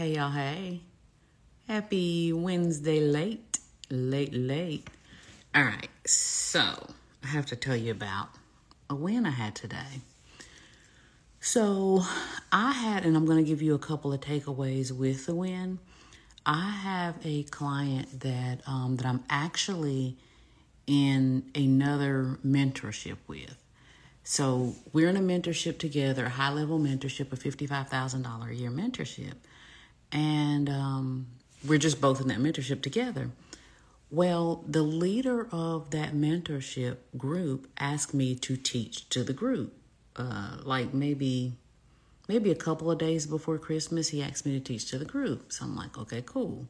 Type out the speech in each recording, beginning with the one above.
Hey, y'all, hey. Happy Wednesday late, late, late. All right, so I have to tell you about a win I had today. So I had, and I'm going to give you a couple of takeaways with the win. I have a client that um, that I'm actually in another mentorship with. So we're in a mentorship together, a high level mentorship, a $55,000 a year mentorship. And um, we're just both in that mentorship together. Well, the leader of that mentorship group asked me to teach to the group. Uh, like maybe maybe a couple of days before Christmas, he asked me to teach to the group. So I'm like, okay, cool.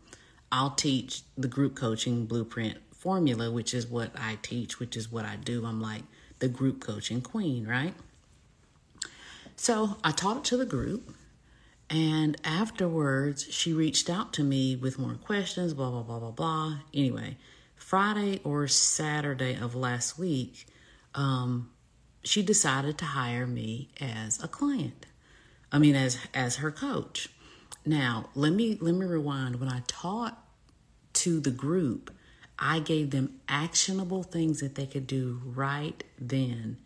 I'll teach the group coaching blueprint formula, which is what I teach, which is what I do. I'm like the group coaching queen, right? So I taught it to the group. And afterwards, she reached out to me with more questions, blah, blah, blah, blah, blah. Anyway, Friday or Saturday of last week, um, she decided to hire me as a client. I mean, as as her coach. Now, let me let me rewind. When I taught to the group, I gave them actionable things that they could do right then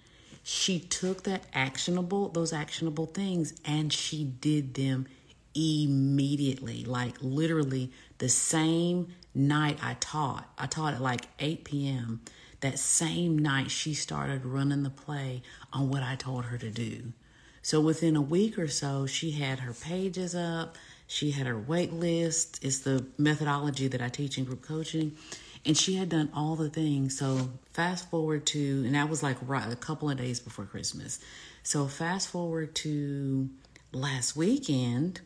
she took that actionable, those actionable things, and she did them immediately. Like literally the same night I taught. I taught at like 8 p.m. That same night, she started running the play on what I told her to do. So within a week or so, she had her pages up. She had her wait list. It's the methodology that I teach in group coaching and she had done all the things. So fast forward to, and that was like right a couple of days before Christmas. So fast forward to last weekend.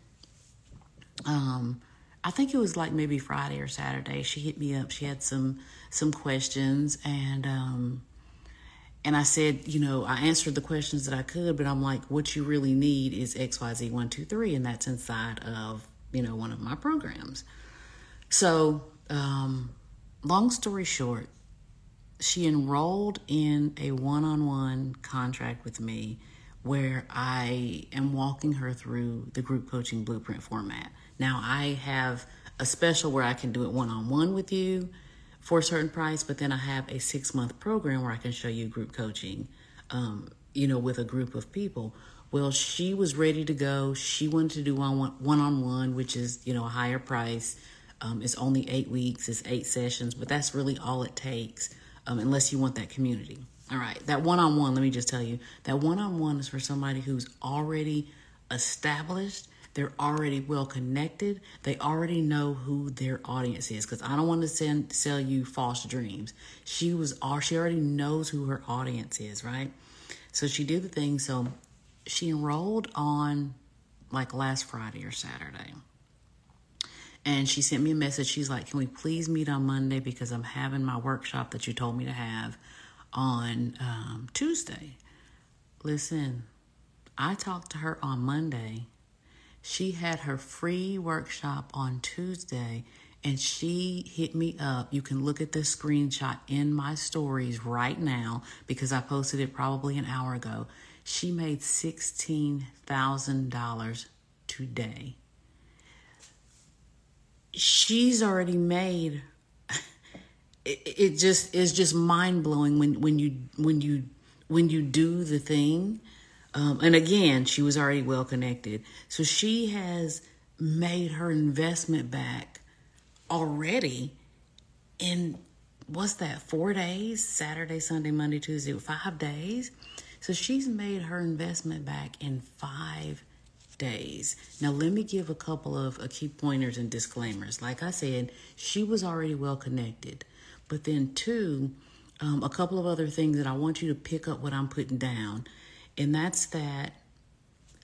Um, I think it was like maybe Friday or Saturday. She hit me up. She had some some questions, and um, and I said, you know, I answered the questions that I could, but I'm like, what you really need is X Y Z one two three, and that's inside of you know one of my programs. So um, long story short, she enrolled in a one on one contract with me where I am walking her through the group coaching blueprint format. Now, I have a special where I can do it one on one with you for a certain price, but then I have a six month program where I can show you group coaching, um, you know, with a group of people. Well, she was ready to go. She wanted to do one on one, which is, you know, a higher price. Um, it's only eight weeks, it's eight sessions, but that's really all it takes um, unless you want that community. All right, that one on one, let me just tell you that one on one is for somebody who's already established, they're already well connected, they already know who their audience is. Because I don't want to send, sell you false dreams. She was, all she already knows who her audience is, right? So she did the thing. So she enrolled on like last Friday or Saturday. And she sent me a message. She's like, Can we please meet on Monday because I'm having my workshop that you told me to have on um, Tuesday? Listen, I talked to her on Monday. She had her free workshop on Tuesday and she hit me up. You can look at this screenshot in my stories right now because I posted it probably an hour ago. She made $16,000 today she's already made it, it just is just mind blowing when when you when you when you do the thing. Um, and again she was already well connected. So she has made her investment back already in what's that four days? Saturday sunday monday tuesday five days. So she's made her investment back in five days. Now, let me give a couple of uh, key pointers and disclaimers. Like I said, she was already well connected. But then, two, um, a couple of other things that I want you to pick up what I'm putting down. And that's that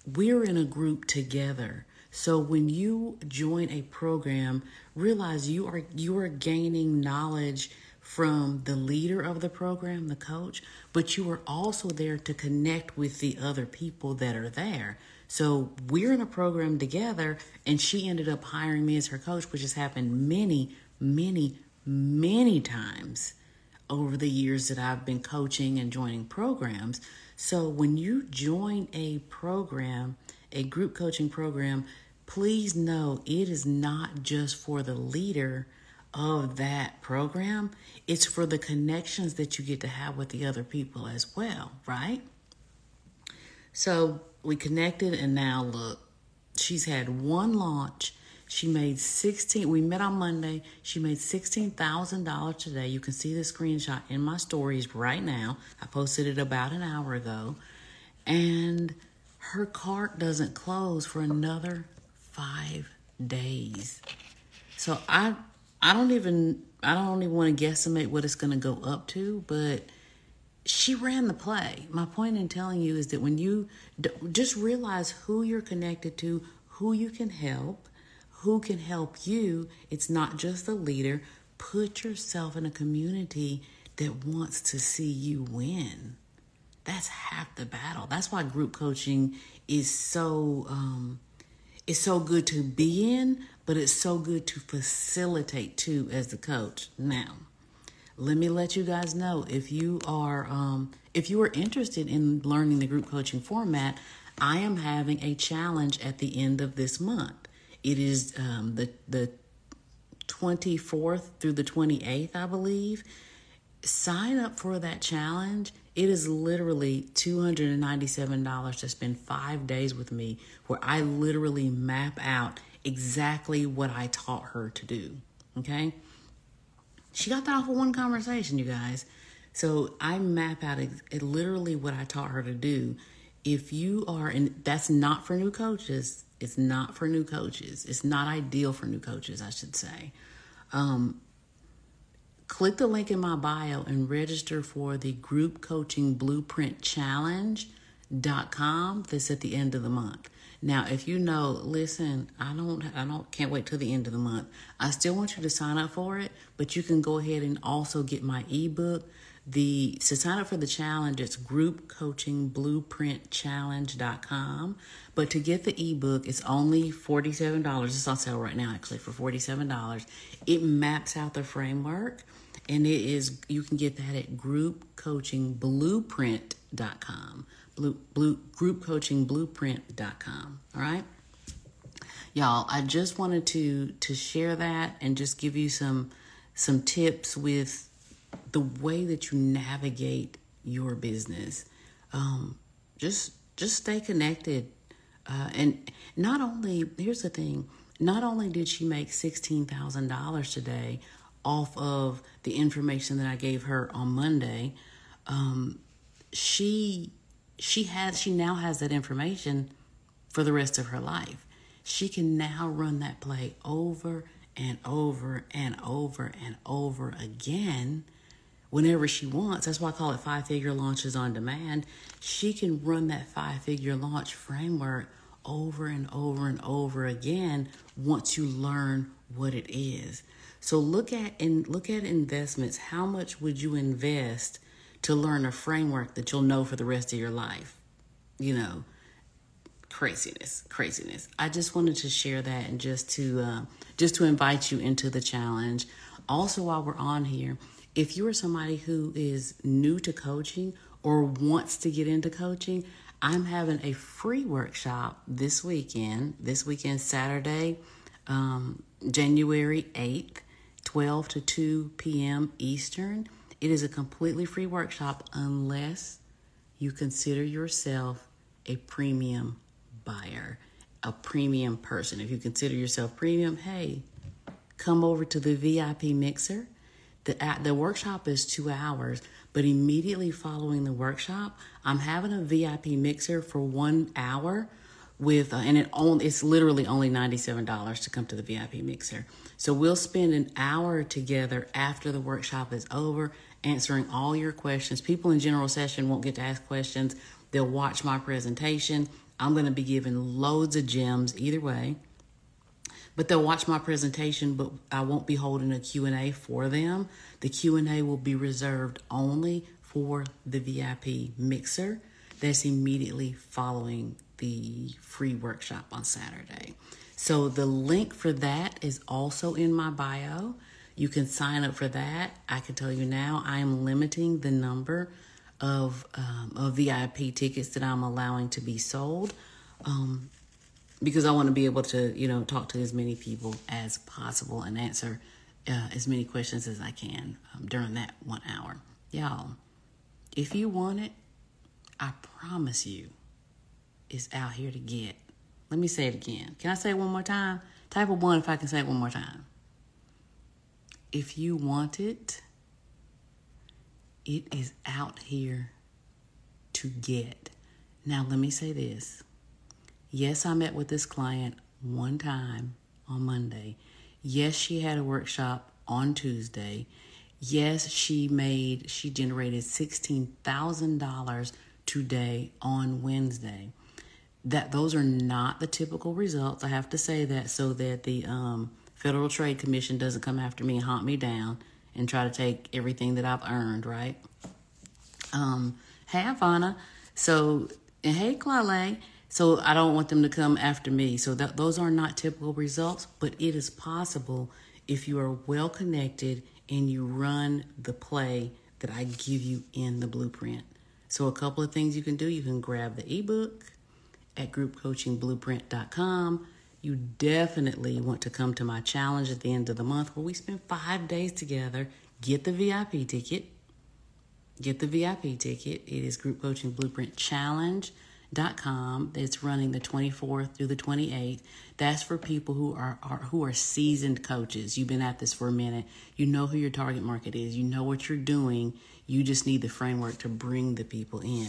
we're in a group together. So when you join a program, realize you are you are gaining knowledge from the leader of the program, the coach, but you are also there to connect with the other people that are there. So we're in a program together, and she ended up hiring me as her coach, which has happened many, many, many times over the years that I've been coaching and joining programs. So when you join a program, a group coaching program, please know it is not just for the leader of that program, it's for the connections that you get to have with the other people as well, right? So we connected, and now look, she's had one launch. She made 16, we met on Monday. She made $16,000 today. You can see the screenshot in my stories right now. I posted it about an hour ago. And her cart doesn't close for another five days. So I I don't even I don't even want to guesstimate what it's going to go up to, but she ran the play. My point in telling you is that when you just realize who you're connected to, who you can help, who can help you, it's not just the leader. Put yourself in a community that wants to see you win. That's half the battle. That's why group coaching is so um, is so good to be in, but it's so good to facilitate too as the coach. Now, let me let you guys know if you are um, if you are interested in learning the group coaching format, I am having a challenge at the end of this month. It is um, the the 24th through the 28th, I believe. Sign up for that challenge it is literally $297 to spend five days with me where I literally map out exactly what I taught her to do. Okay? She got that off of one conversation, you guys. So I map out it, literally what I taught her to do. If you are, and that's not for new coaches, it's not for new coaches. It's not ideal for new coaches, I should say. Um, Click the link in my bio and register for the group coaching blueprint challenge.com that's at the end of the month. Now, if you know, listen, I don't I don't can't wait till the end of the month. I still want you to sign up for it, but you can go ahead and also get my ebook. The to sign up for the challenge, it's groupcoachingblueprintchallenge.com. But to get the ebook, it's only $47. It's on sale right now, actually, for $47. It maps out the framework and it is you can get that at groupcoachingblueprint.com blue, blue groupcoachingblueprint.com all right? Y'all i just wanted to to share that and just give you some some tips with the way that you navigate your business. Um, just just stay connected. Uh, and not only here's the thing not only did she make $16000 today off of the information that I gave her on Monday, um, she she has she now has that information for the rest of her life. She can now run that play over and over and over and over again whenever she wants. That's why I call it five figure launches on demand. She can run that five figure launch framework over and over and over again once you learn what it is. So look at and look at investments. How much would you invest to learn a framework that you'll know for the rest of your life? You know, craziness, craziness. I just wanted to share that and just to uh, just to invite you into the challenge. Also, while we're on here, if you are somebody who is new to coaching or wants to get into coaching, I'm having a free workshop this weekend. This weekend, Saturday, um, January 8th 12 to 2 p.m. Eastern. It is a completely free workshop unless you consider yourself a premium buyer, a premium person. If you consider yourself premium, hey, come over to the VIP mixer. The, the workshop is two hours, but immediately following the workshop, I'm having a VIP mixer for one hour with uh, and it only it's literally only $97 to come to the VIP mixer. So we'll spend an hour together after the workshop is over answering all your questions. People in general session won't get to ask questions. They'll watch my presentation. I'm going to be giving loads of gems either way. But they'll watch my presentation, but I won't be holding a Q&A for them. The Q&A will be reserved only for the VIP mixer that's immediately following the free workshop on Saturday. So the link for that is also in my bio. You can sign up for that. I can tell you now, I am limiting the number of um, of VIP tickets that I'm allowing to be sold. Um, because I want to be able to, you know, talk to as many people as possible and answer uh, as many questions as I can um, during that one hour. Y'all, if you want it, I promise you, it's out here to get. Let me say it again. Can I say it one more time? Type of one if I can say it one more time. If you want it, it is out here to get. Now, let me say this. Yes, I met with this client one time on Monday. Yes, she had a workshop on Tuesday. Yes, she made, she generated $16,000 today on Wednesday. That those are not the typical results. I have to say that so that the um, Federal Trade Commission doesn't come after me and hunt me down and try to take everything that I've earned, right? Um, hey, Ivana. So, and hey, Clale. So I don't want them to come after me. So that those are not typical results, but it is possible if you are well connected and you run the play that I give you in the blueprint. So a couple of things you can do. You can grab the ebook at groupcoachingblueprint.com. You definitely want to come to my challenge at the end of the month where we spend five days together. Get the VIP ticket. Get the VIP ticket. It is Group Coaching Blueprint that's running the 24th through the 28th that's for people who are, are, who are seasoned coaches you've been at this for a minute you know who your target market is you know what you're doing you just need the framework to bring the people in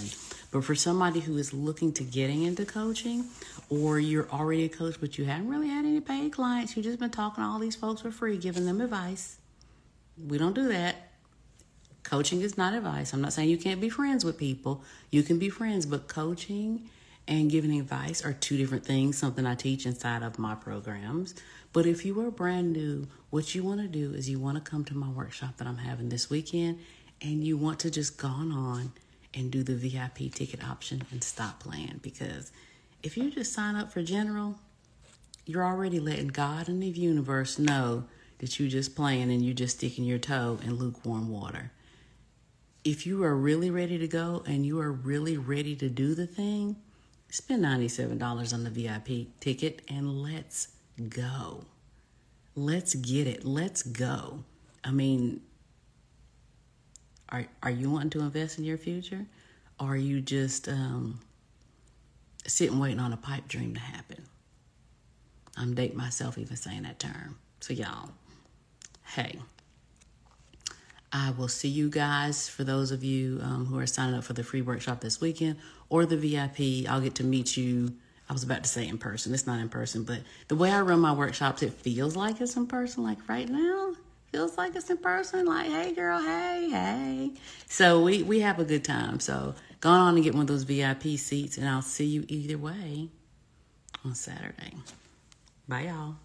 but for somebody who is looking to getting into coaching or you're already a coach but you haven't really had any paid clients you've just been talking to all these folks for free giving them advice we don't do that Coaching is not advice. I'm not saying you can't be friends with people. You can be friends, but coaching and giving advice are two different things, something I teach inside of my programs. But if you are brand new, what you want to do is you want to come to my workshop that I'm having this weekend and you want to just go on and do the VIP ticket option and stop playing because if you just sign up for general, you're already letting God and the universe know that you're just playing and you're just sticking your toe in lukewarm water if you are really ready to go and you are really ready to do the thing, spend $97 on the VIP ticket and let's go. Let's get it. Let's go. I mean, are are you wanting to invest in your future? Or are you just um, sitting waiting on a pipe dream to happen? I'm dating myself even saying that term. So y'all, hey. I will see you guys for those of you um, who are signing up for the free workshop this weekend or the VIP. I'll get to meet you. I was about to say in person. It's not in person, but the way I run my workshops, it feels like it's in person. Like right now, feels like it's in person. Like, hey, girl, hey, hey. So we we have a good time. So go on and get one of those VIP seats, and I'll see you either way on Saturday. Bye, y'all.